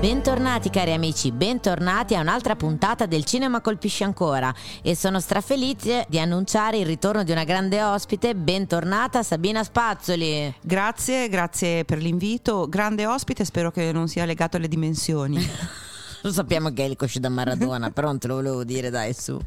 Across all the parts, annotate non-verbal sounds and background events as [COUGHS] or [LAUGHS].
Bentornati cari amici, bentornati a un'altra puntata del Cinema Colpisce Ancora e sono strafelice di annunciare il ritorno di una grande ospite, bentornata Sabina Spazzoli. Grazie, grazie per l'invito, grande ospite, spero che non sia legato alle dimensioni. [LAUGHS] Lo sappiamo che è il cosce da Maradona, però non te lo volevo dire, dai su.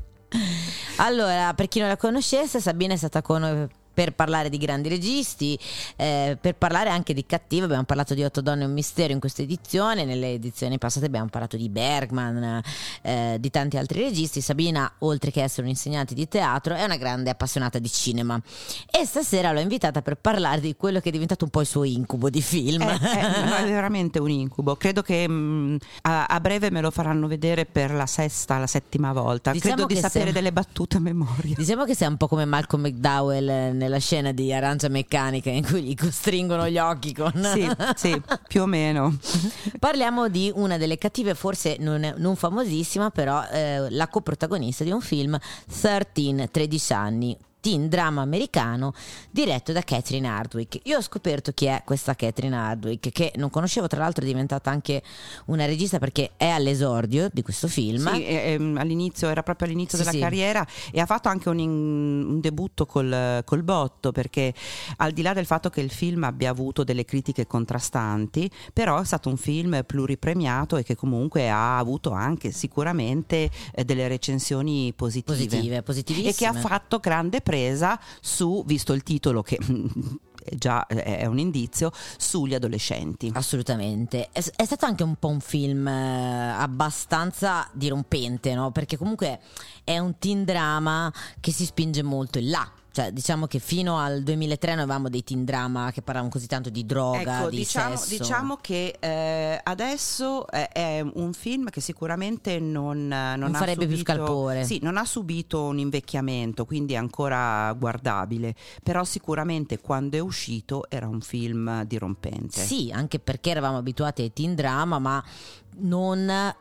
Allora, per chi non la conoscesse, Sabina è stata con noi per parlare di grandi registi, eh, per parlare anche di cattivo. Abbiamo parlato di Otto donne e un mistero in questa edizione, nelle edizioni passate abbiamo parlato di Bergman, eh, di tanti altri registi. Sabina, oltre che essere un'insegnante di teatro, è una grande appassionata di cinema e stasera l'ho invitata per parlare di quello che è diventato un po' il suo incubo di film. [LAUGHS] È, è, è veramente un incubo. Credo che mh, mm, a, a, breve me lo faranno vedere per la sesta, la settima volta. Diciamo Credo di sapere sei... delle battute a memoria. Diciamo che sei un po' come Malcolm McDowell nella scena di Arancia Meccanica in cui gli costringono gli occhi con... Sì, sì, più o meno. [LAUGHS] Parliamo di una delle cattive, forse non, non famosissima, però eh, la coprotagonista di un film 13, 13 anni, teen drama americano diretto da Catherine Hardwick. Io ho scoperto chi è questa Catherine Hardwick, che non conoscevo, tra l'altro è diventata anche una regista perché è all'esordio di questo film. Sì, e, e, all'inizio, era proprio all'inizio sì, della sì. carriera e ha fatto anche un, un debutto col, col, botto perché al di là del fatto che il film abbia avuto delle critiche contrastanti, però è stato un film pluripremiato e che comunque ha avuto anche sicuramente eh, delle recensioni positive. Positive, positivissime. E che ha fatto grande premio presa su, visto il titolo che [CLEARS THROAT] già è un indizio, sugli adolescenti. Assolutamente. È, è, stato anche un po' un film eh, abbastanza dirompente, no? Perché comunque è un teen drama che si spinge molto in là cioè, diciamo che fino al 2003 noi avevamo dei teen drama che parlavano così tanto di droga, ecco, di diciamo, sesso. Diciamo che eh, adesso è, è, un film che sicuramente non, non, non farebbe subito, più scalpore. Sì, non ha subito un invecchiamento, quindi è ancora guardabile. Però sicuramente quando è uscito era un film dirompente. Sì, anche perché eravamo abituati ai teen drama, ma non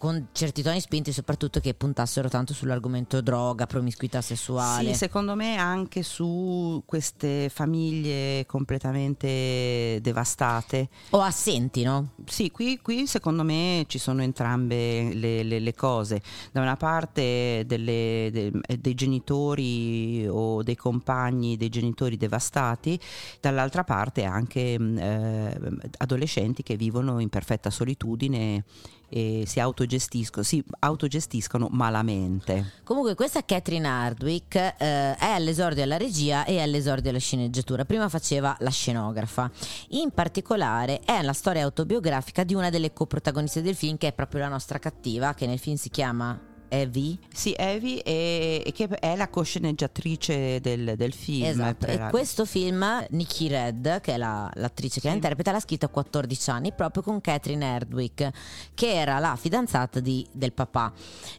con certi toni spinti soprattutto che puntassero tanto sull'argomento droga, promiscuità sessuale. Sì, secondo me anche su queste famiglie completamente devastate. O assenti, no? Sì, qui, qui secondo me ci sono entrambe le, le, le cose. Da una parte delle, de, dei genitori o dei compagni dei genitori devastati, dall'altra parte anche eh, adolescenti che vivono in perfetta solitudine e si autogestiscono, si autogestiscono malamente. Comunque questa Catherine Hardwick eh, è all'esordio alla regia e all'esordio alla sceneggiatura. Prima faceva la scenografa. In particolare è la storia autobiografica di una delle coprotagoniste del film che è proprio la nostra cattiva, che nel film si chiama Evie. Sì, Evie e, e che è la cosceneggiatrice del, del film. Esatto. E questo film Nikki Red, che è la, l'attrice che la interpreta, l'ha scritto a 14 anni proprio con Catherine Erdwick, che era la fidanzata di, del papà.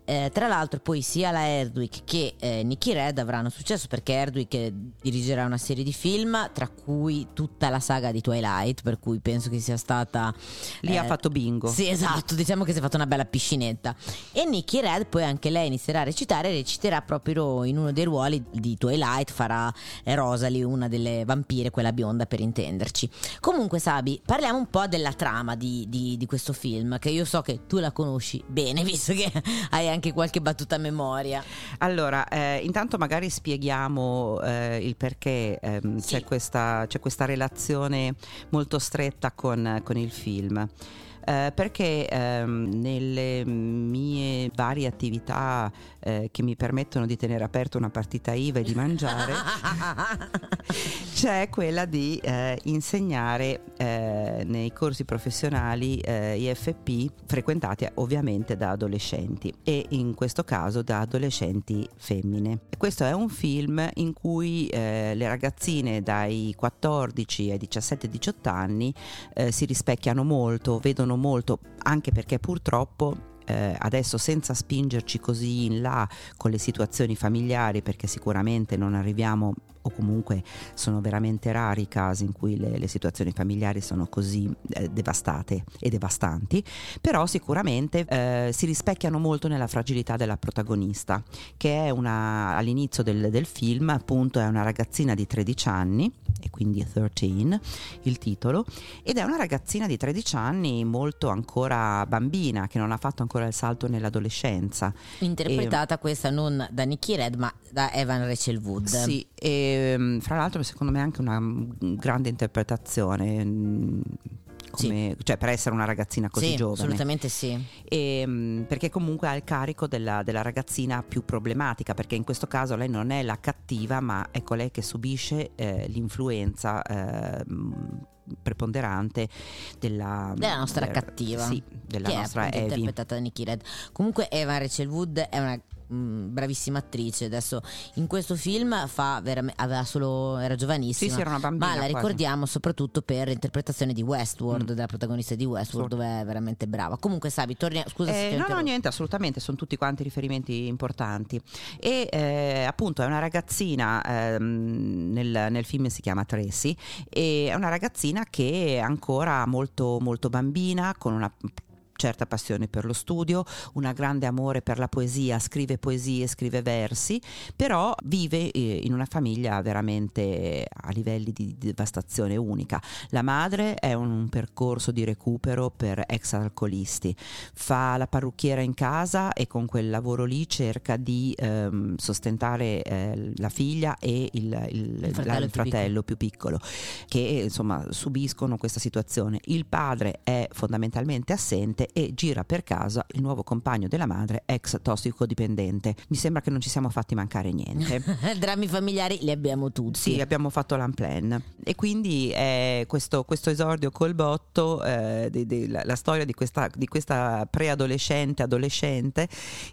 Eh, tra l'altro poi sia la Erdwick che eh, Nikki Red avranno successo perché Erdwick dirigerà una serie di film, tra cui tutta la saga di Twilight, per cui penso che sia stata... Lì eh, ha fatto bingo. Sì, esatto, diciamo che si è fatta una bella piscinetta. E Nikki Red poi poi anche lei inizierà a recitare, reciterà proprio in uno dei ruoli di Twilight, farà Rosalie, una delle vampire, quella bionda per intenderci. Comunque Sabi, parliamo un po' della trama di, di, di questo film, che io so che tu la conosci bene, [LAUGHS] visto che hai anche qualche battuta a memoria. Allora, eh, intanto magari spieghiamo eh, il perché eh, sì. c'è, questa, c'è, questa, relazione molto stretta con, con il film eh, perché ehm, nelle mie varie attività eh, che mi permettono di tenere aperta una partita IVA e di mangiare, [LAUGHS] c'è quella di eh, insegnare eh, nei corsi professionali eh, IFP frequentati ovviamente da adolescenti e in questo caso da adolescenti femmine. Questo è un film in cui eh, le ragazzine dai 14 ai 17-18 anni si rispecchiano molto, vedono molto, anche perché purtroppo eh, adesso senza spingerci così in là con le situazioni familiari, perché sicuramente non arriviamo o comunque sono veramente rari i casi in cui le, le situazioni familiari sono così eh, devastate e devastanti, però sicuramente eh, si rispecchiano molto nella fragilità della protagonista, che è una, all'inizio del, del film appunto è una ragazzina di 13 anni, e quindi 13 il titolo, ed è una ragazzina di 13 anni molto ancora bambina, che non ha fatto ancora il salto nell'adolescenza. Interpretata e, questa non da Nicky Red ma da Evan Rachel Wood. Sì, e Ehm, fra l'altro secondo me è anche una grande interpretazione mm, come, sì. cioè per essere una ragazzina così sì, giovane. Assolutamente sì. E, ehm, perché comunque ha il carico della, della, ragazzina più problematica, perché in questo caso lei non è la cattiva, ma è colei che subisce eh, l'influenza. Eh, preponderante della, della nostra der, cattiva sì, della che nostra è interpretata da Nicky Red comunque Eva Rachel Wood è una Mm, bravissima attrice. Adesso in questo film fa veramente, aveva solo, era giovanissima, sì, sì, era bambina, ma la quasi. ricordiamo soprattutto per l'interpretazione di Westworld, mm. della protagonista di Westworld, sì. dove è veramente brava. Comunque, Sabi, torniamo. Scusa eh, se No, no, niente, assolutamente, sono tutti quanti riferimenti importanti. E eh, appunto è una ragazzina, ehm, nel, nel, film si chiama Tracy, e è una ragazzina che è ancora molto, molto bambina, con una certa passione per lo studio, un grande amore per la poesia, scrive poesie, scrive versi, però vive eh, in una famiglia veramente a livelli di devastazione unica. La madre è un percorso di recupero per ex alcolisti, fa la parrucchiera in casa e con quel lavoro lì cerca di ehm, sostentare eh, la figlia e il, il, il fratello, la, il fratello più, piccolo. più piccolo che insomma subiscono questa situazione. Il padre è fondamentalmente assente e gira per casa il nuovo compagno della madre, ex tossicodipendente. Mi sembra che non ci siamo fatti mancare niente. [LAUGHS] Drammi familiari li abbiamo tutti. Sì, abbiamo fatto l'unplan. E quindi è questo, questo esordio col botto, eh, di, di, la, la, storia di questa, di questa preadolescente, adolescente,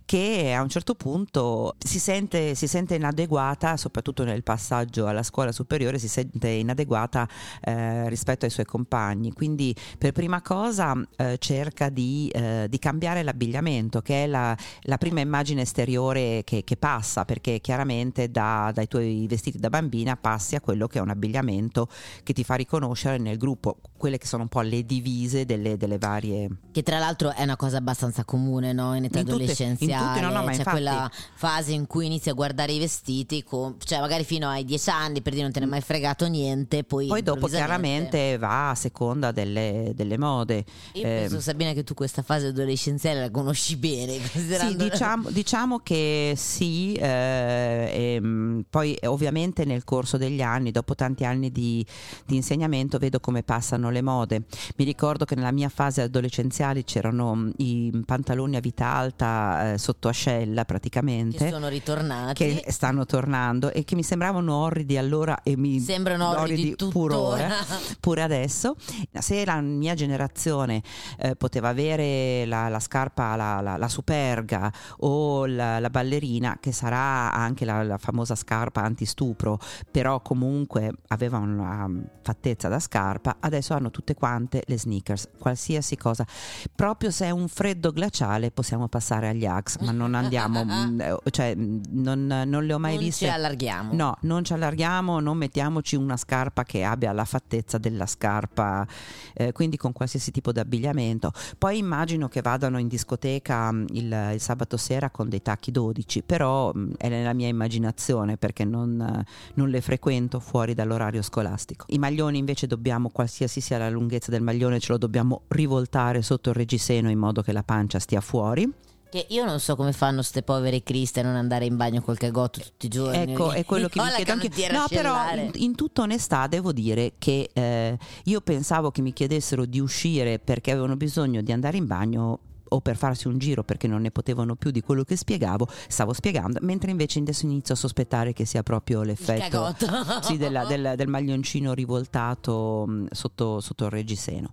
che a un certo punto si sente, si sente inadeguata, soprattutto nel passaggio alla scuola superiore, si sente inadeguata eh, rispetto ai suoi compagni. Quindi per prima cosa eh, cerca di di, eh, di cambiare l'abbigliamento, che è la, la prima immagine esteriore che, che passa, perché chiaramente da, dai tuoi vestiti da bambina passi a quello che è un abbigliamento che ti fa riconoscere nel gruppo, quelle che sono un po' le divise delle, delle varie... Che tra l'altro è una cosa abbastanza comune no? in età in tutte, adolescenziale, in tutte, no, no, c'è infatti... quella fase in cui inizi a guardare i vestiti, con, cioè magari fino ai dieci anni per dire non te ne è mai fregato niente, poi... Poi dopo chiaramente va a seconda delle, delle mode. Io eh, penso Sabina che tu questa fase adolescenziale la conosci bene. [LAUGHS] Sì, diciamo, diciamo, che sì, eh, ehm, poi ovviamente nel corso degli anni, dopo tanti anni di, di, insegnamento, vedo come passano le mode. Mi ricordo che nella mia fase adolescenziale c'erano mm, i pantaloni a vita alta eh, sotto ascella praticamente. Che sono ritornati. Che stanno tornando e che mi sembravano orridi allora e mi sembrano orridi, orridi pure adesso. Se la mia generazione eh, poteva avere avere la, la scarpa, la, la, la, superga o la, ballerina, che sarà anche la, famosa scarpa antistupro, però comunque aveva una fattezza da scarpa, adesso hanno tutte quante le sneakers, qualsiasi cosa. Proprio se è un freddo glaciale possiamo passare agli Axe, ma non andiamo, [LAUGHS] mm, cioè non, non le ho mai non viste. Non ci allarghiamo. No, non ci allarghiamo, non mettiamoci una scarpa che abbia la fattezza della scarpa, eh, quindi con qualsiasi tipo di abbigliamento. Poi immagino che vadano in discoteca mm, il, il, sabato sera con dei tacchi 12, però mm, è nella mia immaginazione perché non, non, le frequento fuori dall'orario scolastico. I maglioni invece dobbiamo, qualsiasi sia la lunghezza del maglione, ce lo dobbiamo rivoltare sotto il reggiseno in modo che la pancia stia fuori. Che io non so come fanno queste povere criste a non andare in bagno col cagotto tutti i giorni. Ecco, è quello [LAUGHS] che mi chiedo anche. No, però in, in, tutta onestà devo dire che eh, io pensavo che mi chiedessero di uscire perché avevano bisogno di andare in bagno o per farsi un giro perché non ne potevano più di quello che spiegavo, stavo spiegando, mentre invece adesso inizio a sospettare che sia proprio l'effetto sì, della, del, del, maglioncino rivoltato mh, sotto, sotto, il reggiseno.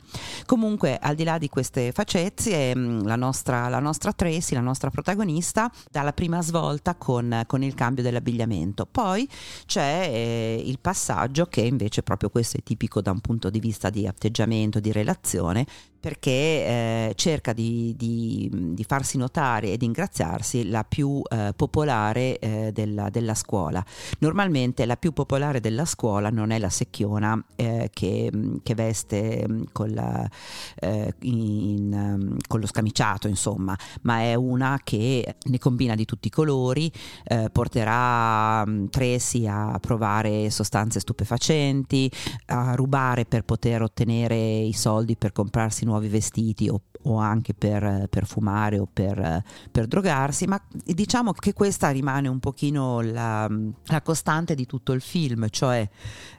Comunque, al di là di queste facezie, mh, la, nostra, la nostra Tracy, la nostra protagonista, dà la prima svolta con, con il cambio dell'abbigliamento. Poi c'è eh, il passaggio che invece proprio questo è tipico da un punto di vista di atteggiamento, di relazione, perché eh, cerca di, di, di, farsi notare e di ingraziarsi la più eh, popolare eh, della, della, scuola. Normalmente la più popolare della scuola non è la secchiona eh, che, che, veste mm, con, la, eh, in, mm, con, lo scamiciato, insomma, ma è una che ne combina di tutti i colori, eh, porterà mm, Tracy a provare sostanze stupefacenti, a rubare per poter ottenere i soldi per comprarsi nuovi nuovi vestiti o, o anche per, per, fumare o per, per, drogarsi, ma diciamo che questa rimane un pochino la, la costante di tutto il film, cioè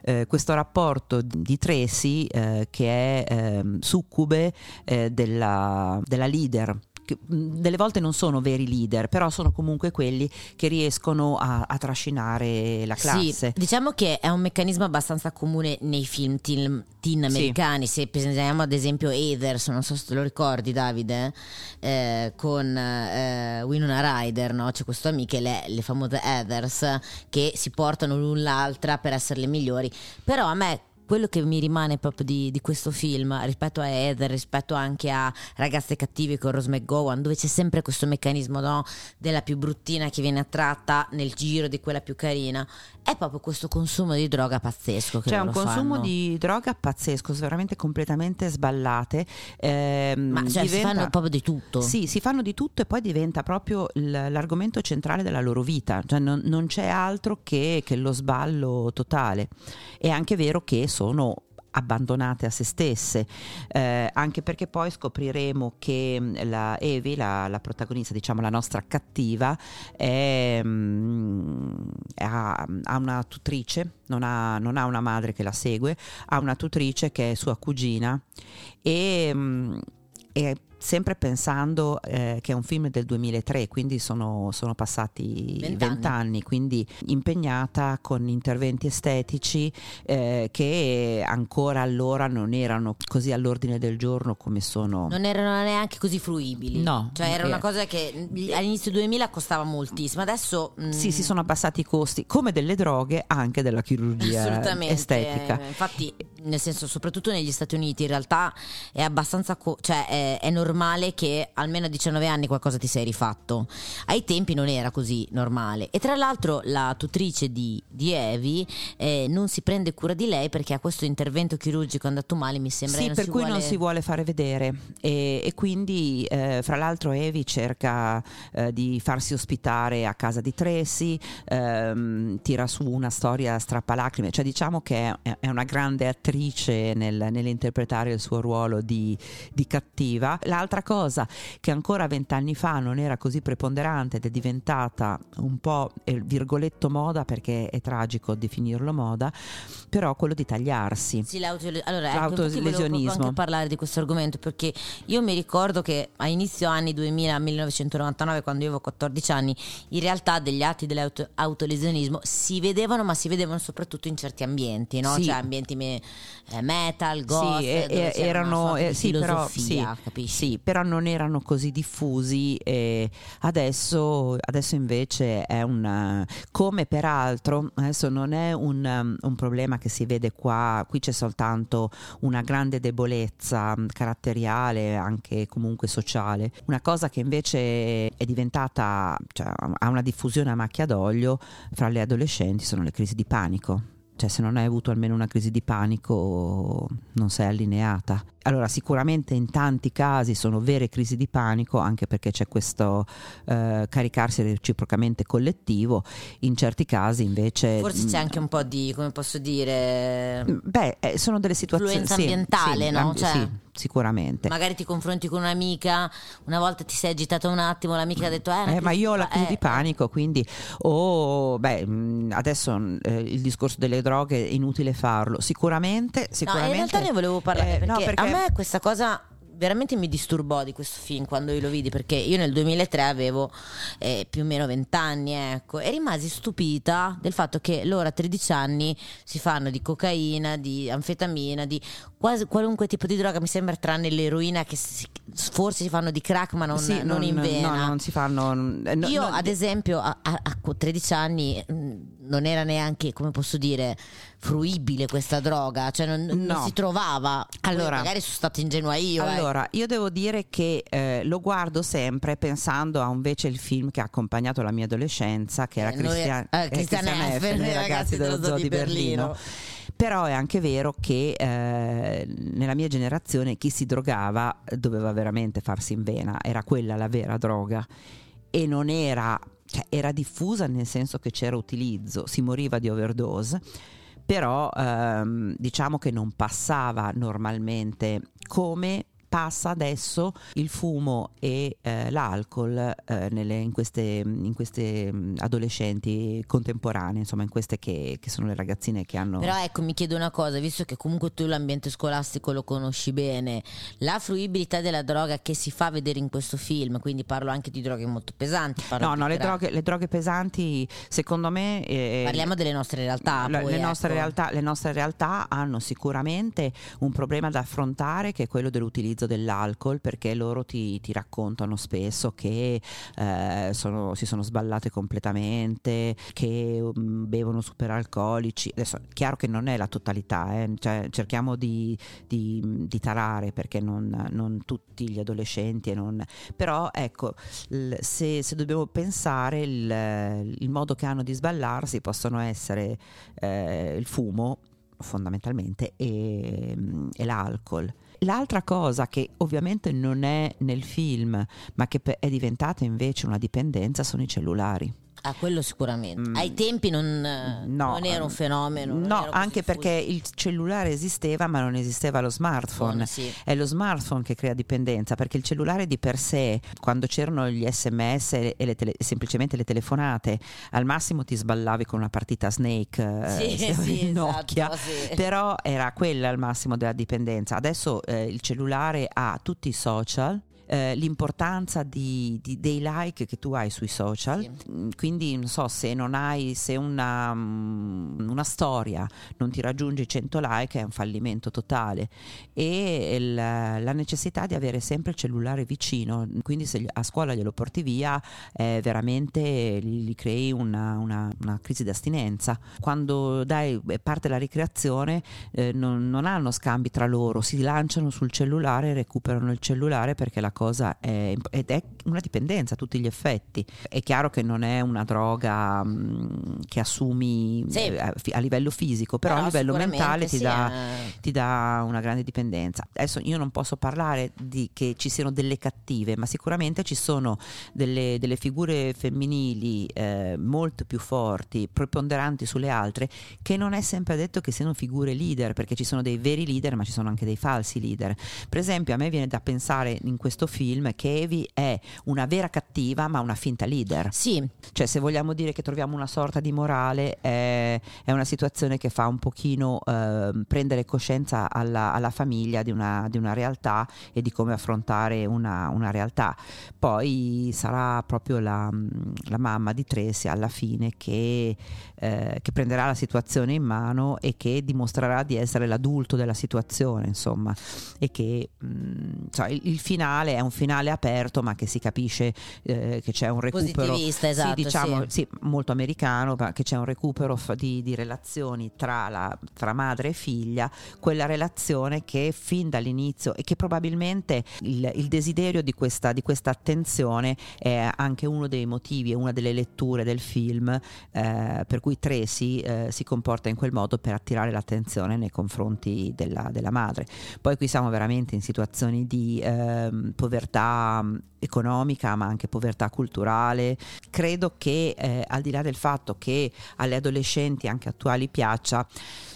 eh, questo rapporto di Tracy eh, che è eh, succube della, della leader che delle volte non sono veri leader, però sono comunque quelli che riescono a, a trascinare la classe. Sì, diciamo che è un meccanismo abbastanza comune nei film teen, teen americani. Sì. Se pensiamo ad esempio Heathers, non so se te lo ricordi, Davide, eh, con eh, Winona Ryder, no? c'è questo amico, le, le famose Heathers, che si portano l'un l'altra per essere le migliori. Però a me quello che mi rimane proprio di, di, questo film rispetto a Heather, rispetto anche a Ragazze cattive con Rose McGowan, dove c'è sempre questo meccanismo no, della più bruttina che viene attratta nel giro di quella più carina, è proprio questo consumo di droga pazzesco. Che C'è un consumo fanno. di droga pazzesco, veramente completamente sballate. Eh, Ma cioè, diventa, si fanno proprio di tutto. Sì, si fanno di tutto e poi diventa proprio l'argomento centrale della loro vita, cioè non, non c'è altro che, che lo sballo totale. È anche vero che sono abbandonate a se stesse, eh, anche perché poi scopriremo che mm, la Evi, la, la protagonista, diciamo la nostra cattiva, è, mh, mm, ha, ha, una tutrice, non ha, non ha, una madre che la segue, ha una tutrice che è sua cugina e, mh, mm, e sempre pensando eh, che è un film del 2003, quindi sono, sono passati vent'anni, quindi impegnata con interventi estetici eh, che ancora allora non erano così all'ordine del giorno come sono. Non erano neanche così fruibili. No. Cioè era una cosa che all'inizio 2000 costava moltissimo, adesso... Mh... Sì, si sono abbassati i costi, come delle droghe, anche della chirurgia estetica. Infatti, nel senso, soprattutto negli Stati Uniti, in realtà è abbastanza... Co- cioè è, è normale che almeno a 19 anni qualcosa ti sei rifatto. Ai tempi non era così normale. E tra l'altro la tutrice di, di Evi eh, non si prende cura di lei perché ha questo intervento chirurgico andato male, mi sembra. Sì, per cui vuole... non si vuole fare vedere. E, e quindi, eh, fra l'altro, Evi cerca eh, di farsi ospitare a casa di Tracy, ehm, tira su una storia strappalacrime. Cioè, diciamo che è, è una grande attrice nel, nell'interpretare il suo ruolo di, di cattiva. La L'altra cosa che ancora vent'anni fa non era così preponderante ed è diventata un po' virgoletto moda perché è tragico definirlo moda, però quello di tagliarsi. Sì, l'auto, allora, l'autolesionismo. Ecco, anche parlare di questo argomento perché io mi ricordo che a inizio anni 2000, 1999, quando io avevo 14 anni, in realtà degli atti dell'autolesionismo si vedevano, ma si vedevano soprattutto in certi ambienti, no? Sì. cioè ambienti me, metal, goth, sì, e, erano, eh, sì, però, sì? Sì, però non erano così diffusi e adesso, adesso invece è un... come peraltro adesso non è un, un, problema che si vede qua, qui c'è soltanto una grande debolezza caratteriale, anche comunque sociale. Una cosa che invece è diventata, cioè, ha una diffusione a macchia d'olio fra le adolescenti sono le crisi di panico cioè se non hai avuto almeno una crisi di panico non sei allineata. Allora sicuramente in tanti casi sono vere crisi di panico anche perché c'è questo eh, caricarsi reciprocamente collettivo, in certi casi invece... Forse c'è mm, anche un po' di, come posso dire... Mm, beh, eh, sono delle situazioni... Influenza ambientale, sì, no? Cioè... Sì sicuramente. Magari ti confronti con un'amica, una volta ti sei agitata un attimo, l'amica ha detto eh, eh ma io ho la crisi eh. di panico, quindi o oh, beh, mm, adesso eh, il discorso delle droghe è inutile farlo. Sicuramente, sicuramente No, in realtà ne volevo parlare eh, perché, no, perché a me questa cosa veramente mi disturbò di questo film quando io lo vidi perché io nel 2003 avevo eh, più o meno 20 anni ecco, e rimasi stupita del fatto che loro a 13 anni si fanno di cocaina, di anfetamina, di quasi qualunque tipo di droga mi sembra tranne l'eroina che si, forse si fanno di crack ma non, sì, non, non in vena no, non si fanno eh, no, io no, ad esempio a, a, a 13 anni mm, non era neanche come posso dire fruibile questa droga, cioè non, non No. si trovava. Poi Allora- magari sono stata ingenua io. eh. Allora, io devo dire che eh, lo guardo sempre pensando a invece il film che ha accompagnato la mia adolescenza, che era Eh, Christian, eh, eh, Christian F, F, noi i ragazzi dello zoo di Berlino. Però è anche vero che eh, nella mia generazione chi si drogava doveva veramente farsi in vena, era quella la vera droga. E non era, cioè era diffusa nel senso che c'era utilizzo, si moriva di overdose, però ehm, diciamo che non passava normalmente come passa adesso il fumo e eh, l'alcol eh, nelle- in queste, in queste mm, adolescenti contemporanee, insomma in queste che, che sono le ragazzine che hanno... Però ecco, mi chiedo una cosa, visto che comunque tu l'ambiente scolastico lo conosci bene, la fruibilità della droga che si fa vedere in questo film, quindi parlo anche di droghe molto pesanti. No, no, le droghe, le droghe pesanti secondo me... eh, Parliamo delle nostre realtà. La- poi, le, nostre ecco. realtà, le nostre realtà hanno sicuramente un problema da affrontare che è quello dell'utilizzo dell'alcol perché loro ti, ti raccontano spesso che eh, sono- si sono sballate completamente, che mm, bevono superalcolici. Adesso chiaro che non è la totalità, eh, cioè, cerchiamo di, di- di tarare perché non, non tutti gli adolescenti, e non- però ecco, se, se dobbiamo pensare il, il modo che hanno di sballarsi possono essere eh, il fumo fondamentalmente e, e l'alcol. L'altra cosa che ovviamente non è nel film ma che è diventata invece una dipendenza sono i cellulari. Ah, quello sicuramente. Mm. Ai tempi non, No, non era un ehm, fenomeno. No, anche perché il cellulare esisteva ma non esisteva lo smartphone. Sì. È lo smartphone che crea dipendenza perché il cellulare di per sé, quando c'erano gli sms e le tele- semplicemente le telefonate, al massimo ti sballavi con una partita Snake eh, Sì, avevi [LAUGHS] sì, il Nokia, esatto, sì. però era quella il massimo della dipendenza. Adesso eh, il cellulare ha tutti i social. Eh, l'importanza di- di- dei like che tu hai sui social. Sì. Mm, quindi non so se non hai se una, mm, una storia non ti raggiunge i 100 like è un fallimento totale. E il- la necessità di avere sempre il cellulare vicino. Quindi se a scuola glielo porti via eh, veramente gli, crei una, una- una crisi d'astinenza. Quando dai eh, parte la ricreazione eh, non, non hanno scambi tra loro si lanciano sul cellulare recuperano il cellulare perché la cosa è ed è una dipendenza a tutti gli effetti è chiaro che non è una droga mh, che assumi Sì. eh, a, a livello fisico però, a livello mentale ti sì, dà eh. ti dà una grande dipendenza. Adesso io non posso parlare di che ci siano delle cattive, ma sicuramente ci sono delle, delle figure femminili eh, molto più forti, preponderanti sulle altre, che non è sempre detto che siano figure leader, perché ci sono dei veri leader, ma ci sono anche dei falsi leader. Per esempio, a me viene da pensare in questo film che Evie è una vera cattiva, ma una finta leader. Sì, Cioè, se vogliamo dire che troviamo una sorta di morale, è, è una situazione che fa un pochino ehm, prendere coscienza alla, alla famiglia di una, di una realtà e di come affrontare una, una realtà. Poi sarà proprio la, la mamma di Tracy alla fine che, eh, che prenderà la situazione in mano e che dimostrerà di essere l'adulto della situazione, insomma, e che mh, insomma, il, il finale è un finale aperto, ma che si capisce eh, che c'è un recupero esatto, sì, diciamo, sì. sì, molto americano, ma che c'è un recupero di, di relazioni tra, la, tra madre e figlia, quella relazione che fin dall'inizio e che probabilmente il, il desiderio di questa, di questa attenzione è anche uno dei motivi, è una delle letture del film eh, per cui Tracy eh, si comporta in quel modo per attirare l'attenzione nei confronti della, della madre. Poi qui siamo veramente in situazioni di ehm, povertà mh, economica ma anche povertà culturale. Credo che eh, al di là del fatto che alle adolescenti anche attuali piaccia,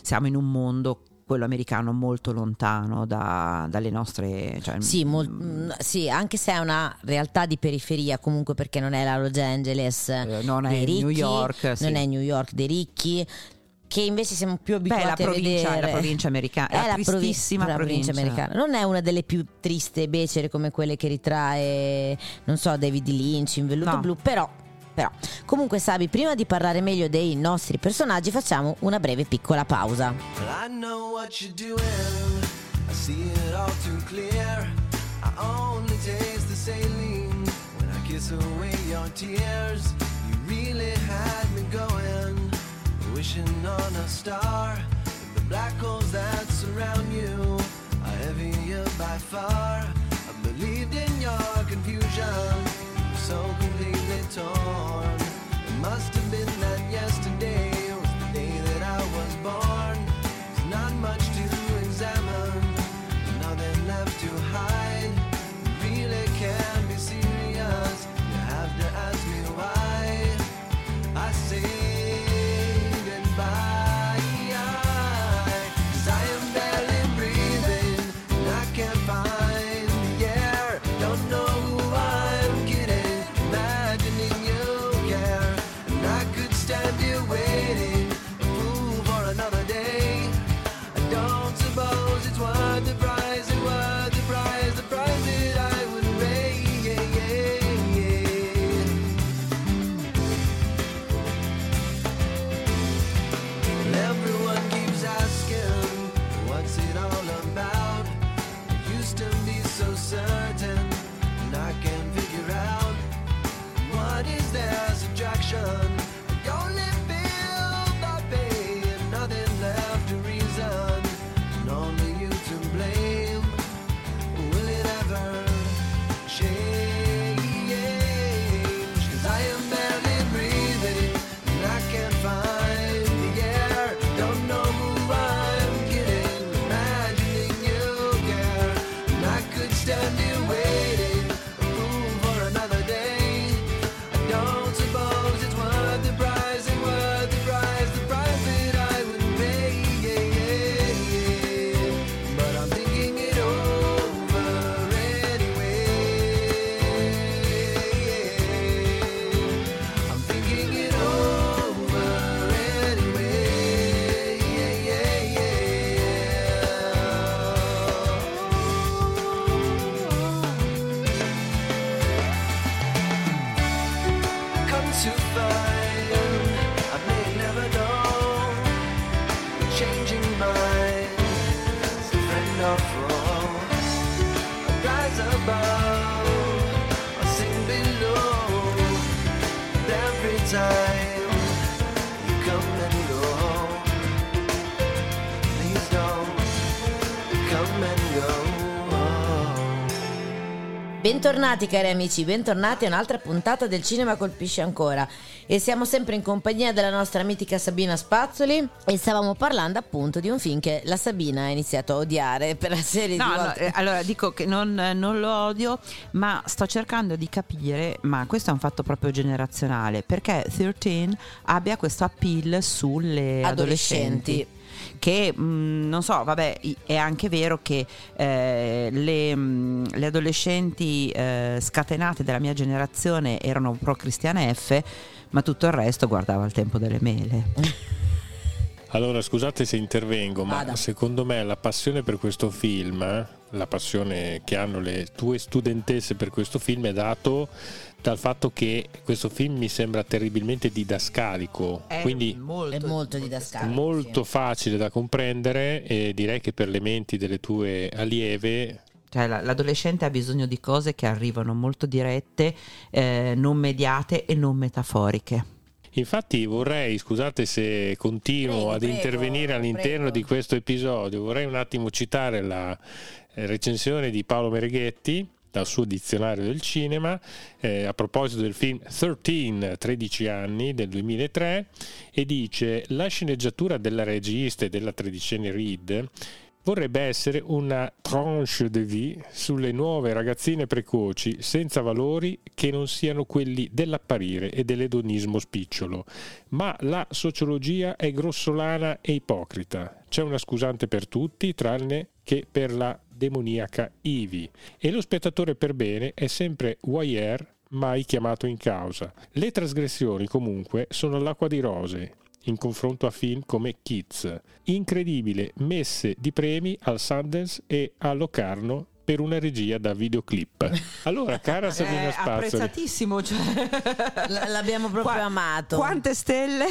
siamo in un mondo quello americano molto lontano da- dalle nostre cioè, Sì, mol- mm, sì, anche se è una realtà di periferia, comunque perché non è la Los Angeles Eh, non è ricchi, New York, sì. non è New York dei ricchi, che invece siamo più Beh, abituati la a vedere. la provincia americana, È la, la provi- tristissima la provincia americana. Non è una delle più triste e becere come quelle che ritrae, non so, David Lynch in velluto No. blu, però, però. Comunque, Sabi, prima di parlare meglio dei nostri personaggi, facciamo una breve piccola pausa. Well, wishing on a star. The black holes that surround you are heavier by far. I believed in your confusion, so completely torn. It must have been that yesterday was the day that I was born. Bentornati cari amici, bentornati a un'altra puntata del Cinema Colpisce Ancora e siamo sempre in compagnia della nostra mitica Sabina Spazzoli e stavamo parlando appunto di un film che la Sabina ha iniziato a odiare per la serie No, di no, volte. eh, allora dico che non, non lo odio, ma sto cercando di capire, ma questo è un fatto proprio generazionale, perché 13 abbia questo appeal sulle Adolescenti. adolescenti. Che mh, non so, vabbè, è anche vero che eh, le, mh, le adolescenti eh, scatenate della mia generazione erano pro Cristiane F, ma tutto il resto guardava il tempo delle mele. Allora, scusate se intervengo, ma Vada. secondo me la passione per questo film, la passione che hanno le tue studentesse per questo film è dato dal fatto che questo film mi sembra terribilmente didascalico, quindi è molto didascalico. molto facile da comprendere e direi che per le menti delle tue allieve Cioè la- l'adolescente ha bisogno di cose che arrivano molto dirette, eh, non mediate e non metaforiche. Infatti vorrei, scusate se continuo Prego, ad prego, intervenire all'interno prego. di questo episodio, vorrei un attimo citare la recensione di Paolo Mereghetti dal suo dizionario del cinema eh, a proposito del film 13, 13 anni del 2003 e dice la sceneggiatura della regista e della tredicenne Reed vorrebbe essere una tranche de vie sulle nuove ragazzine precoci senza valori che non siano quelli dell'apparire e dell'edonismo spicciolo. Ma la sociologia è grossolana e ipocrita. C'è una scusante per tutti, tranne che per la demoniaca Ivy. E lo spettatore per bene è sempre voyeur mai chiamato in causa. Le trasgressioni comunque sono l'acqua di rose in confronto a film come Kids. Incredibile messe di premi al Sundance e a Locarno per una regia da videoclip. [LAUGHS] Allora, cara Sabina Eh, Spazzoli, apprezzatissimo, cioè... L- l'abbiamo proprio Qua- amato. Quante stelle?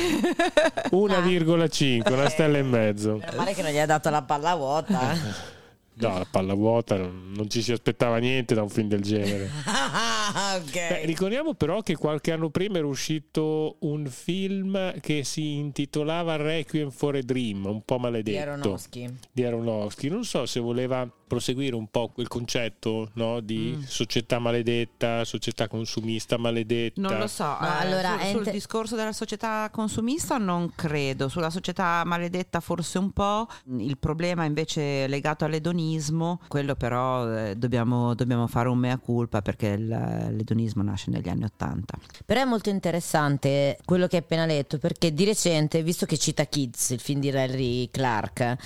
1,5, una stella e mezzo. Meno male che non gli ha dato la palla vuota. [LAUGHS] No, la palla vuota, non, ci si aspettava niente da un film del genere. [LAUGHS] Ah, ok. Beh, ricordiamo però che qualche anno prima era uscito un film che si intitolava Requiem for a Dream, un po' Di maledetto Aronofsky. di Aronofsky. Non so se voleva proseguire un po' quel concetto no, di Mm. società maledetta, società consumista maledetta. Non lo so, No, eh, allora, sul, sul discorso della società consumista non credo, sulla società maledetta forse un po', il problema invece legato all'edonismo, quello però eh, dobbiamo, dobbiamo fare un mea culpa perché il- l'edonismo nasce negli anni Ottanta. Però è molto interessante quello che hai appena letto perché di recente, visto che cita Kids, il film di Larry Clark,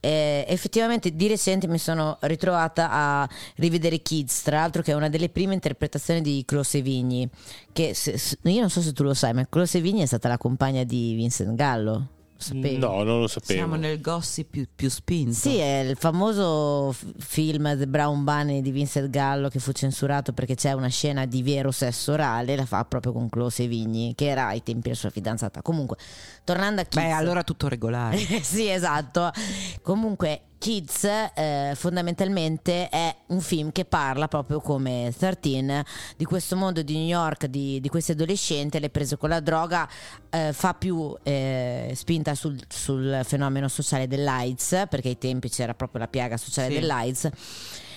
eh, effettivamente di recente mi sono ritrovata a rivedere Kids, tra l'altro che è una delle prime interpretazioni di Chloe Sevigny, che se- io non so se tu lo sai, ma Chloe Sevigny è stata la compagna di Vincent Gallo. Sapevi? No, non lo sapevo. Siamo nel gossip più, più spinto. Sì, è il famoso f- film The Brown Bunny di Vincent Gallo che fu censurato perché c'è una scena di vero sesso orale, la fa proprio con Chloe Sevigny, che era ai tempi la sua fidanzata. Comunque, tornando a Kids. Beh, allora tutto regolare. [LAUGHS] sì, esatto. Comunque, Kids eh, fondamentalmente è un film che parla proprio come 13 di questo mondo di New York, di, di questi adolescenti, le prese con la droga, eh, fa più eh, spinta sul, sul fenomeno sociale dell'AIDS, perché ai tempi c'era proprio la piaga sociale Sì. dell'AIDS.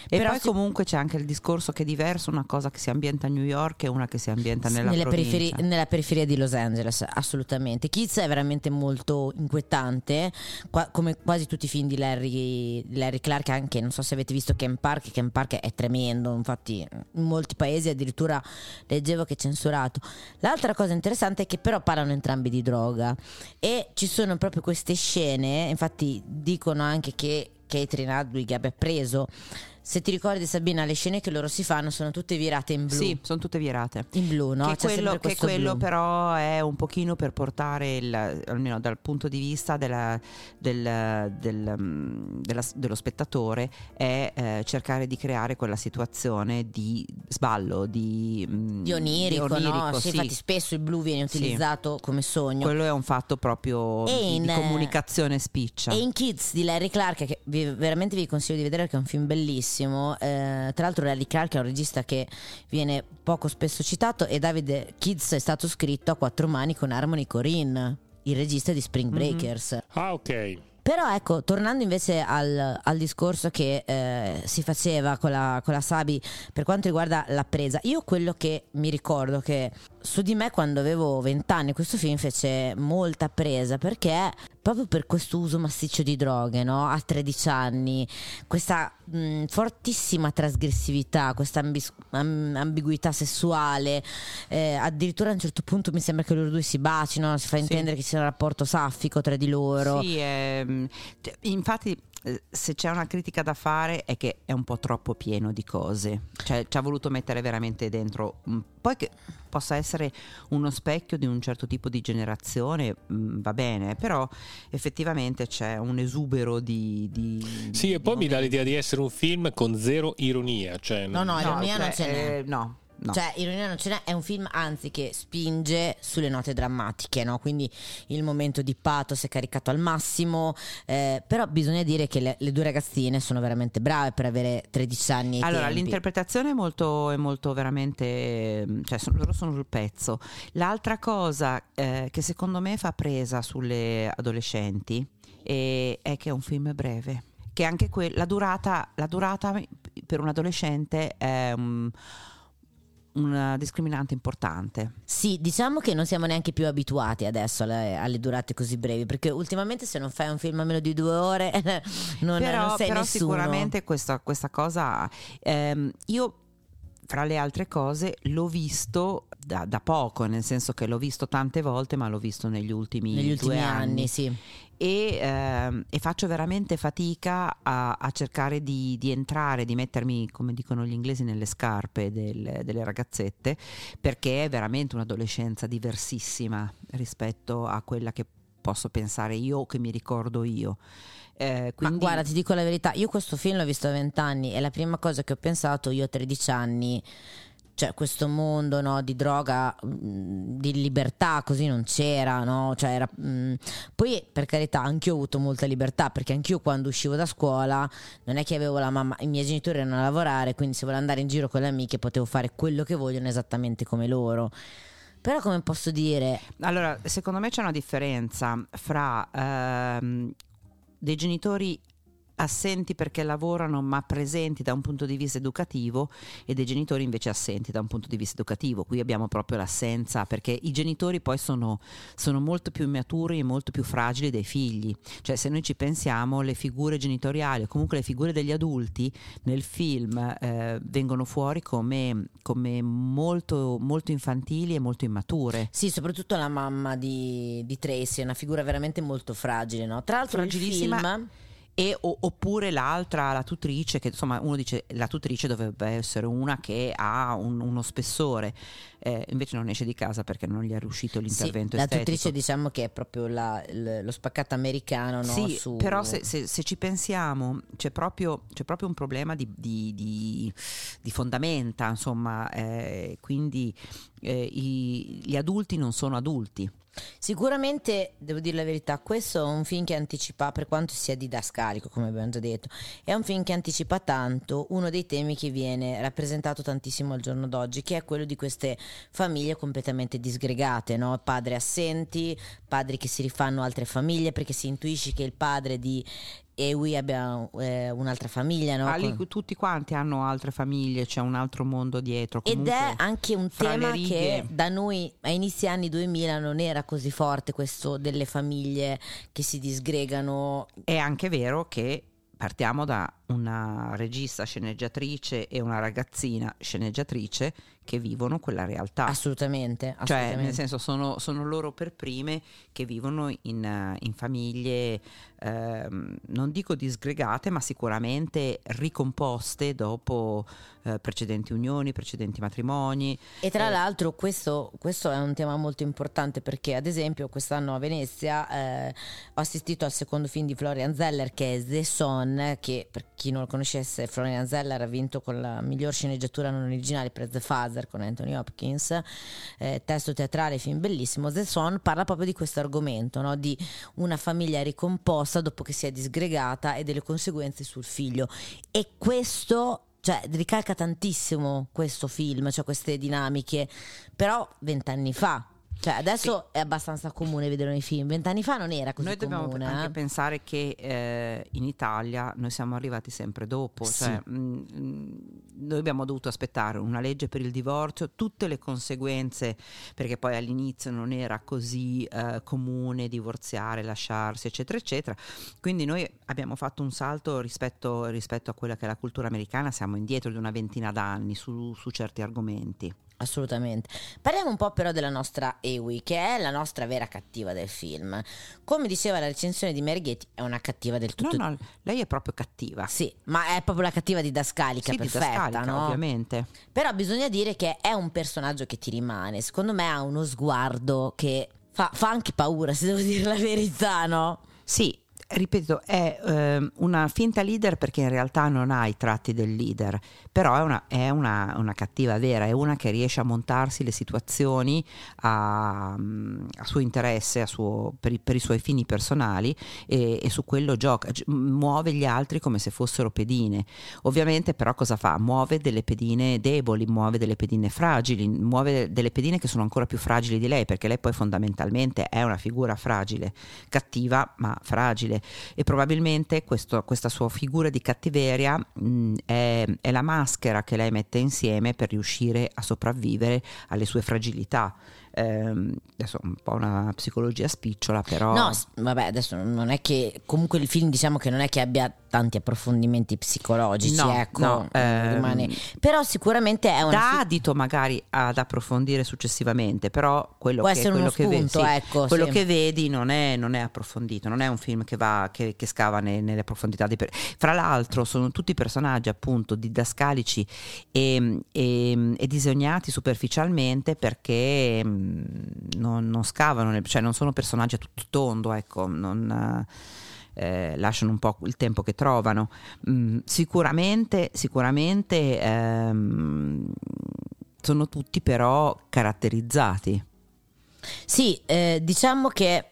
E Però poi si- comunque c'è anche il discorso che è diverso una cosa che si ambienta a New York e una che si ambienta nella provincia. periferi- nella periferia di Los Angeles, assolutamente. Kids è veramente molto inquietante, qua- come quasi tutti i film di Larry, Larry Clark, anche non so se avete visto Ken Park, Ken Park è tremendo, infatti in molti paesi addirittura leggevo che è censurato. L'altra cosa interessante è che però parlano entrambi di droga e ci sono proprio queste scene, infatti dicono anche che Catherine Hadwig abbia preso se ti ricordi Sabina, le scene che loro si fanno sono tutte virate in blu. Sì, sono tutte virate. In blu, no? che C'è quello, che quello blu. però è un pochino per portare, il, almeno dal punto di vista della- del- del, mm, della- dello spettatore, è eh, cercare di creare quella situazione di sballo, di, mm, di onirico, di onirico, no? Sì, sì. infatti spesso il blu viene Sì. utilizzato come sogno. Quello è un fatto proprio di, in, di comunicazione spiccia. E in Kids di Larry Clark, che vi- veramente vi consiglio di vedere perché è un film bellissimo. Eh, tra l'altro, Larry Clark è un regista che viene poco spesso citato. E Davide Kids è stato scritto a quattro mani con Harmony Corinne, il regista di Spring Mhm. Breakers. Ah, ok. Però ecco, tornando invece al, al discorso che eh, si faceva con la, con la Sabi per quanto riguarda la presa, io quello che mi ricordo che su di me quando avevo 20 anni questo film fece molta presa perché proprio per questo uso massiccio di droghe, no? A 13 anni, questa mh, fortissima trasgressività, questa ambis- am- ambiguità sessuale, eh, addirittura a un certo punto mi sembra che loro due si bacino, si fa intendere che ci sia un rapporto saffico tra di loro. Sì, ehm, infatti se c'è una critica da fare è che è un po' troppo pieno di cose, cioè ci ha voluto mettere veramente dentro, poi che possa essere uno specchio di un certo tipo di generazione mm, va bene, però effettivamente c'è un esubero di... di Sì, e di poi mi dà l'idea di essere un film con zero ironia. Cioè, No, no, ironia non cioè, ce n'è. eh, no, no. Cioè, ironia non ce n'è, è un film anzi che spinge sulle note drammatiche, no? Quindi il momento di pathos è caricato al massimo, eh, però bisogna dire che le, le due ragazzine sono veramente brave per avere 13 anni. Allora, tempi. l'interpretazione è molto, è molto veramente, cioè sono- loro sono sul pezzo. L'altra cosa eh, che secondo me fa presa sulle adolescenti eh, è che è un film breve. Che anche que- la, durata, la durata per un adolescente è un- una discriminante importante. Sì, diciamo che non siamo neanche più abituati adesso alle, alle durate così brevi, perché ultimamente se non fai un film a meno di due ore [LAUGHS] non, però, non sei però nessuno. sicuramente questa, questa cosa ehm, io fra le altre cose l'ho visto da, da poco nel senso che l'ho visto tante volte ma l'ho visto negli ultimi, Negli ultimi due anni, anni, sì. E, ehm, e faccio veramente fatica a, a cercare di, di entrare, di mettermi, come dicono gli inglesi, nelle scarpe del- delle ragazzette, perché è veramente un'adolescenza diversissima rispetto a quella che posso pensare io o che mi ricordo io. Eh, quindi, Ma guarda, ti dico la verità, io questo film l'ho visto a 20 anni e la prima cosa che ho pensato io a 13 anni cioè questo mondo no, di droga, mh, di libertà, così non c'era, no? Cioè, era, mh, poi per carità anch'io ho avuto molta libertà perché anch'io quando uscivo da scuola non è che avevo la mamma, i miei genitori erano a lavorare, quindi se volevo andare in giro con le amiche potevo fare quello che vogliono esattamente come loro. Però come posso dire, Allora, secondo me c'è una differenza fra ehm, dei genitori assenti perché lavorano ma presenti da un punto di vista educativo e dei genitori invece assenti da un punto di vista educativo. Qui abbiamo proprio l'assenza perché i genitori poi sono, sono molto più immaturi e molto più fragili dei figli. Cioè se noi ci pensiamo le figure genitoriali o comunque le figure degli adulti nel film eh, vengono fuori come, come molto, molto infantili e molto immature. sì, soprattutto la mamma di, di Tracy è una figura veramente molto fragile, no? Tra l'altro il film... E, o- oppure l'altra, la tutrice, che insomma uno dice la tutrice dovrebbe essere una che ha un- uno spessore, eh, invece non esce di casa perché non gli è riuscito l'intervento sì, la estetico. tutrice diciamo che è proprio la- l- lo spaccato americano no? Sì, su... però se, se- se ci pensiamo c'è proprio, c'è proprio un problema di, di- di- di fondamenta, insomma, eh, quindi eh, i- gli adulti non sono adulti. Sicuramente, devo dire la verità, questo è un film che anticipa, per quanto sia didascalico, come abbiamo già detto, è un film che anticipa tanto uno dei temi che viene rappresentato tantissimo al giorno d'oggi, che è quello di queste famiglie completamente disgregate, no? padri assenti, padri che si rifanno altre famiglie, perché si intuisce che il padre di Ewi abbia eh, un'altra famiglia, no? Ah, lì Con- tutti quanti hanno altre famiglie, c'è un altro mondo dietro. Ed Comunque, è anche un tema che da noi a inizi anni 2000 non era così forte questo delle famiglie che si disgregano. È anche vero che partiamo da una regista sceneggiatrice e una ragazzina sceneggiatrice che vivono quella realtà. Assolutamente, Cioè, assolutamente. nel senso, sono, sono loro per prime che vivono in, in famiglie, ehm, non dico disgregate, ma sicuramente ricomposte dopo eh, precedenti unioni, precedenti matrimoni. E tra eh, l'altro questo, questo è un tema molto importante perché ad esempio quest'anno a Venezia eh, ho assistito al secondo film di Florian Zeller che è The Son, che per chi non lo conoscesse Florian Zeller ha vinto con la miglior sceneggiatura non originale per The Father con Anthony Hopkins, eh, testo teatrale, film bellissimo. The Son parla proprio di questo argomento, no? di una famiglia ricomposta dopo che si è disgregata e delle conseguenze sul figlio. E questo cioè ricalca tantissimo questo film, cioè queste dinamiche, però vent'anni fa. Cioè adesso è abbastanza comune vedere nei film, vent'anni fa non era così Noi dobbiamo comune. anche eh. pensare che eh, in Italia noi siamo arrivati sempre dopo, Sì. cioè, mm, mm, noi abbiamo dovuto aspettare una legge per il divorzio, tutte le conseguenze, perché poi all'inizio non era così eh, comune divorziare, lasciarsi, eccetera, eccetera. Quindi noi abbiamo fatto un salto rispetto, rispetto a quella che è la cultura americana, siamo indietro di una ventina d'anni su, su certi argomenti. Assolutamente. Parliamo un po' però della nostra Ewi, che è la nostra vera cattiva del film. Come diceva la recensione di Merghetti, è una cattiva del tutto. No, no, lei è proprio cattiva. Sì, ma è proprio la cattiva didascalica Sì, perfetta, didascalica, no? ovviamente. Però bisogna dire che è un personaggio che ti rimane. Secondo me ha uno sguardo che fa, fa anche paura, se devo dire la verità, no? Sì, ripeto, è ehm, una finta leader perché in realtà non ha i tratti del leader, però è, una, è una- una cattiva vera, è una che riesce a montarsi le situazioni a, mm, a suo interesse, a suo- per, per i suoi fini personali e, e su quello gioca, Gi- muove gli altri come se fossero pedine. Ovviamente però cosa fa? Muove delle pedine deboli, muove delle pedine fragili, muove delle pedine che sono ancora più fragili di lei perché lei poi fondamentalmente è una figura fragile, cattiva ma fragile e probabilmente questo- questa sua figura di cattiveria mh, è, è la maschera che lei mette insieme per riuscire a sopravvivere alle sue fragilità. Ehm, adesso un po' una psicologia spicciola però... No, vabbè, adesso non è che comunque il film diciamo che non è che abbia tanti approfondimenti psicologici, No, ecco, no, ehm, però sicuramente è dà fi- adito magari ad approfondire successivamente, però quello, Può che, quello uno che vedi, spunto, sì, ecco, quello sì. che vedi non è, non è approfondito, non è un film che, va, che, che scava ne- nelle profondità. Di per- Fra l'altro sono tutti personaggi appunto didascalici e, e, e disegnati superficialmente perché mh, non, non scavano, cioè non sono personaggi a tutto tondo, ecco, non... eh, lasciano un po' il tempo che trovano. Mm, sicuramente, sicuramente ehm, sono tutti però caratterizzati. Sì, eh, diciamo che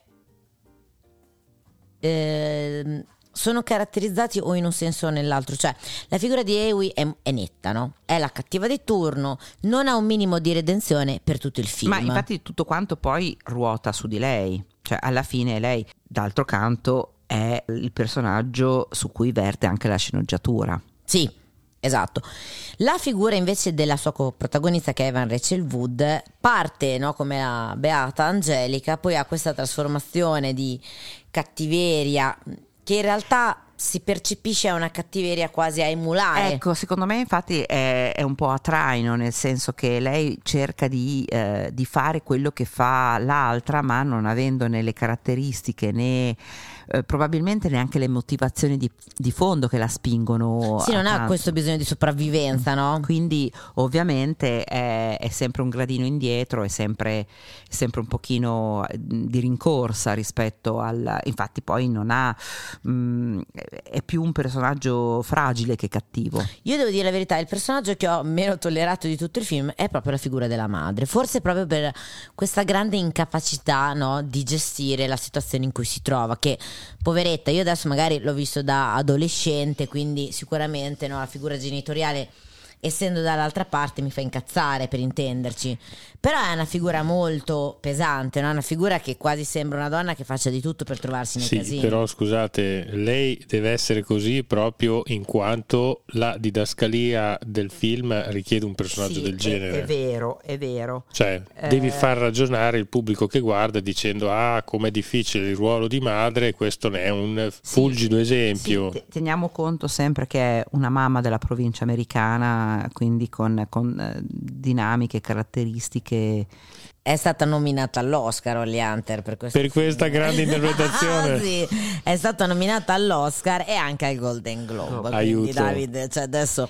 eh, sono caratterizzati o in un senso o nell'altro, cioè la figura di Ewi è, è, netta, no? È la cattiva di turno, non ha un minimo di redenzione per tutto il film. Ma infatti tutto quanto poi ruota su di lei, cioè alla fine lei, d'altro canto, è il personaggio su cui verte anche la sceneggiatura. Sì, Esatto. La figura invece della sua coprotagonista che è Evan Rachel Wood parte no, come la beata Angelica, poi ha questa trasformazione di cattiveria che in realtà si percepisce una cattiveria quasi a emulare. Ecco, secondo me infatti è, è un po' a traino, nel senso che lei cerca di, eh, di, fare quello che fa l'altra, ma non avendone le caratteristiche né eh, probabilmente neanche le motivazioni di, di, fondo che la spingono. Sì, non ha questo bisogno di sopravvivenza, no? Quindi ovviamente è, è sempre un gradino indietro, è sempre, sempre, un pochino di rincorsa rispetto al... Infatti poi non ha... Mh, mm, è più un personaggio fragile che cattivo. Io devo dire la verità, il personaggio che ho meno tollerato di tutto il film è proprio la figura della madre, forse proprio per questa grande incapacità no, di gestire la situazione in cui si trova, che poveretta, io adesso magari l'ho visto da adolescente, quindi sicuramente no, la figura genitoriale essendo dall'altra parte mi fa incazzare per intenderci. Però è una figura molto pesante, no? una figura che quasi sembra una donna che faccia di tutto per trovarsi nei sì, casini. Però scusate, lei deve essere così proprio in quanto la didascalia del film richiede un personaggio sì, del genere. È, è, vero, è vero. Cioè, eh... devi far ragionare il pubblico che guarda dicendo ah, com'è difficile il ruolo di madre, questo ne è un fulgido sì, esempio. Sì, teniamo conto sempre che è una mamma della provincia americana quindi con, con eh, dinamiche, caratteristiche è stata nominata all'Oscar Holly Hunter per, per questa grande [LAUGHS] interpretazione. ah, sì. È stata nominata all'Oscar e anche al Golden Globe. Oh, quindi, Davide, cioè adesso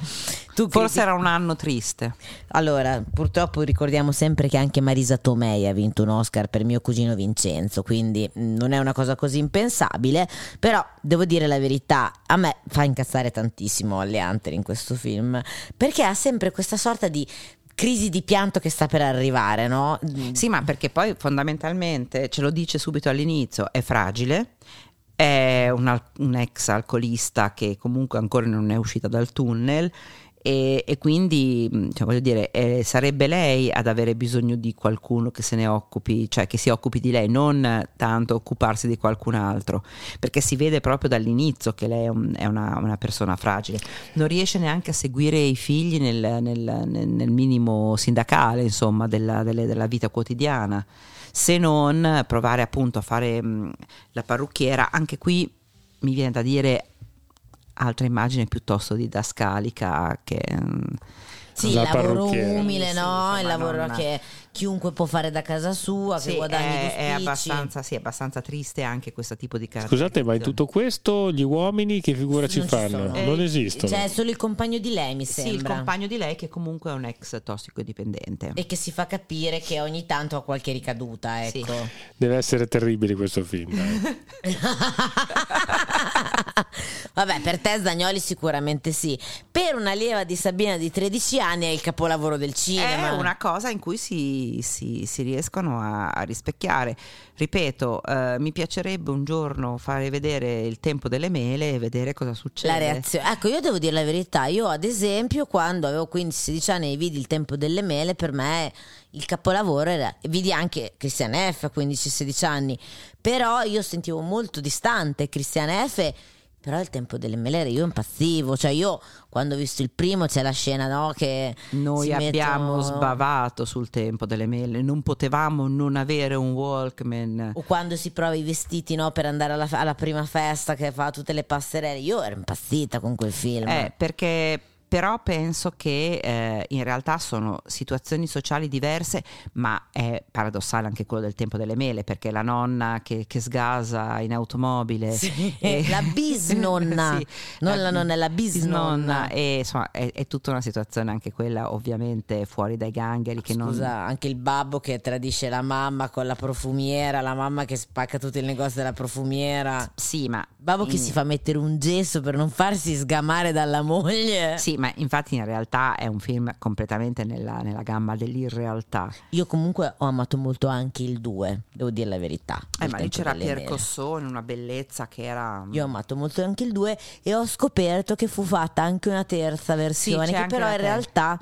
tu Forse era un anno triste. Allora, purtroppo ricordiamo sempre che anche Marisa Tomei ha vinto un Oscar per mio cugino Vincenzo, quindi mm, non è una cosa così impensabile. Però devo dire la verità, a me fa incazzare tantissimo Holly Hunter in questo film perché ha sempre questa sorta di crisi di pianto che sta per arrivare, no? Sì, ma perché poi fondamentalmente ce lo dice subito all'inizio, è fragile, è un, un ex alcolista che comunque ancora non è uscita dal tunnel e, e quindi mm, cioè, voglio dire eh, sarebbe lei ad avere bisogno di qualcuno che se ne occupi cioè che si occupi di lei non tanto occuparsi di qualcun altro. Perché si vede proprio dall'inizio che lei è, un, è una, una, persona fragile. Non riesce neanche a seguire i figli nel, nel, nel minimo sindacale insomma della, delle, della vita quotidiana. Se non provare appunto a fare mh, mm, la parrucchiera anche qui mi viene da dire altra immagine piuttosto didascalica che... Mm, sì, il lavoro umile, no? Il lavoro che chiunque può fare da casa sua, sì, che guadagni è, è abbastanza, sì, è abbastanza triste anche questo tipo di carattere. Scusate, ma in tutto questo gli uomini che figura ci fanno? Ci non eh, esistono. C'è solo il compagno di lei, mi sembra. Sì, il compagno di lei che comunque è un ex tossico dipendente. E che si fa capire che ogni tanto ha qualche ricaduta, ecco. Sì. Deve essere terribile questo film. [LAUGHS] Vabbè, per te Zagnoli sicuramente sì. Per una lieva di Sabina di 13 anni è il capolavoro del cinema. È una cosa in cui si, si, si riescono a, a, rispecchiare. Ripeto, eh, mi piacerebbe un giorno fare vedere il tempo delle mele e vedere cosa succede. La reazione. Ecco, io devo dire la verità. Io, ad esempio, quando avevo 15-16 anni e vidi il tempo delle mele, per me il capolavoro era, vidi anche Christian F a 15-16 anni, però io sentivo molto distante Christian F però il tempo delle melere io impazzivo, cioè io quando ho visto il primo c'è la scena no, che... Noi abbiamo mettono... sbavato sul tempo delle mele, non potevamo non avere un Walkman. O quando si prova i vestiti no, per andare alla, alla prima festa che fa tutte le passerelle, io ero impazzita con quel film. Eh, perché però penso che eh, in realtà sono situazioni sociali diverse, ma è paradossale anche quello del tempo delle mele, perché la nonna che, che sgasa in automobile, sì, e, [LAUGHS] la bisnonna, [LAUGHS] sì, non la nonna, è la bisnonna, e insomma è, è, tutta una situazione anche quella ovviamente fuori dai gangheri. Che Scusa, non... anche il babbo che tradisce la mamma con la profumiera, la mamma che spacca tutto il negozio della profumiera. Sì, ma... Babbo in... che si fa mettere un gesso per non farsi sgamare dalla moglie. Sì, Ma infatti in realtà è un film completamente nella, nella gamma dell'irrealtà. Io comunque ho amato molto anche il 2, devo dire la verità. Eh, ma lì c'era Pier. Cossone, una bellezza che era... Io ho amato molto anche il 2 e ho scoperto che fu fatta anche una terza versione c'è che però in realtà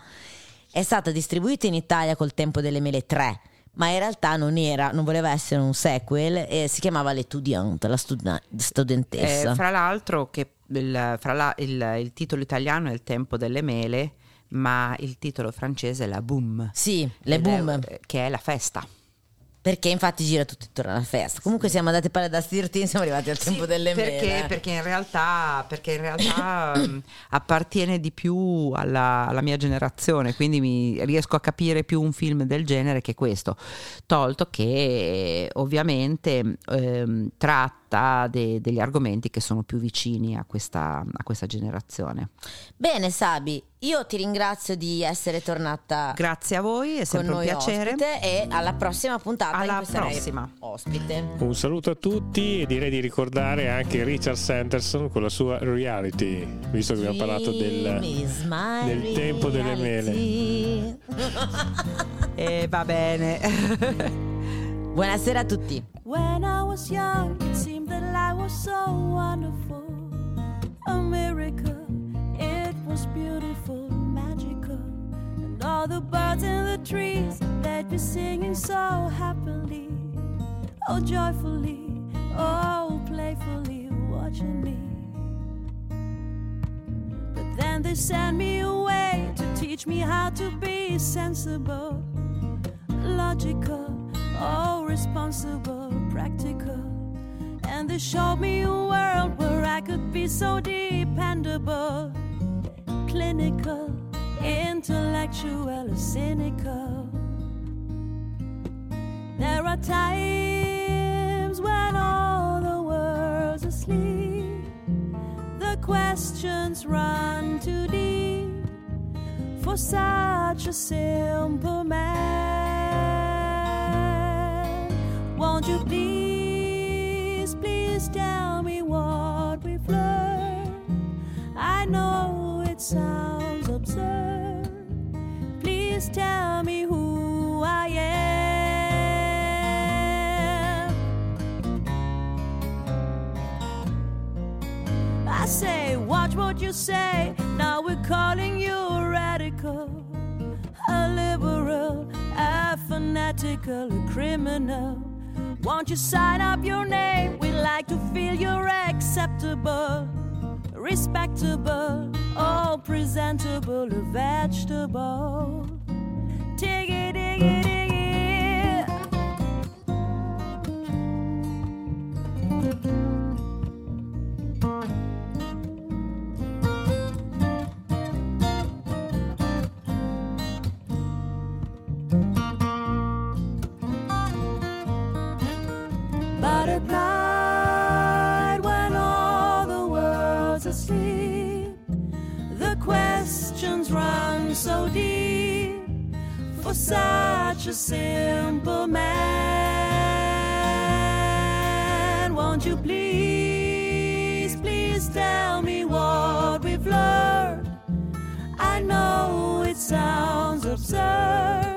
è stata distribuita in Italia col tempo delle mele 3 ma in realtà non era, non voleva essere un sequel e si chiamava L'étudiante, la studen- studentessa. Eh, fra l'altro che il, fra la- il- il titolo italiano è Il tempo delle mele, ma il titolo francese è La Boom. sì, le Ed è- boom. che è la festa. Perché infatti gira tutto intorno alla festa. Comunque siamo andati a parlare da Stirtin, siamo arrivati al tempo delle perché, mele. perché in realtà, perché in realtà [COUGHS] mm, appartiene di più alla, alla mia generazione, quindi mi riesco a capire più un film del genere che questo, tolto che eh, ovviamente ehm, tratta de- degli argomenti che sono più vicini a questa, a questa generazione. Bene Sabi, io ti ringrazio di essere tornata Grazie a voi, è con sempre un piacere. ospite e alla prossima puntata Alla prossima. ospite. Un saluto a tutti e direi di ricordare anche Richard Sanderson con la sua reality, visto che abbiamo parlato del, del tempo delle mele. [LAUGHS] E va bene. [LAUGHS] Buonasera a tutti. When I was young, it seemed that life was so wonderful. A miracle, it was beautiful, magical. And all the birds in the trees, they'd be singing so happily. Oh, joyfully, oh, playfully, watching me. But then they sent me away to teach me how to be sensible logical, oh, responsible, practical. And they showed me a world where I could be so dependable, clinical, intellectual, cynical. There are times when all the world's asleep, the questions run too deep for such a simple man. Won't you please, please tell me what we've learned? I know it sounds absurd. Please tell me who I am. I say, watch what you say. Now we're calling you a radical, a liberal, a fanatical, a criminal. Won't you sign up your name? We'd like to feel you're acceptable, respectable, oh, presentable, a vegetable. for such a simple man. Won't you please, please tell me what we've learned? I know it sounds absurd.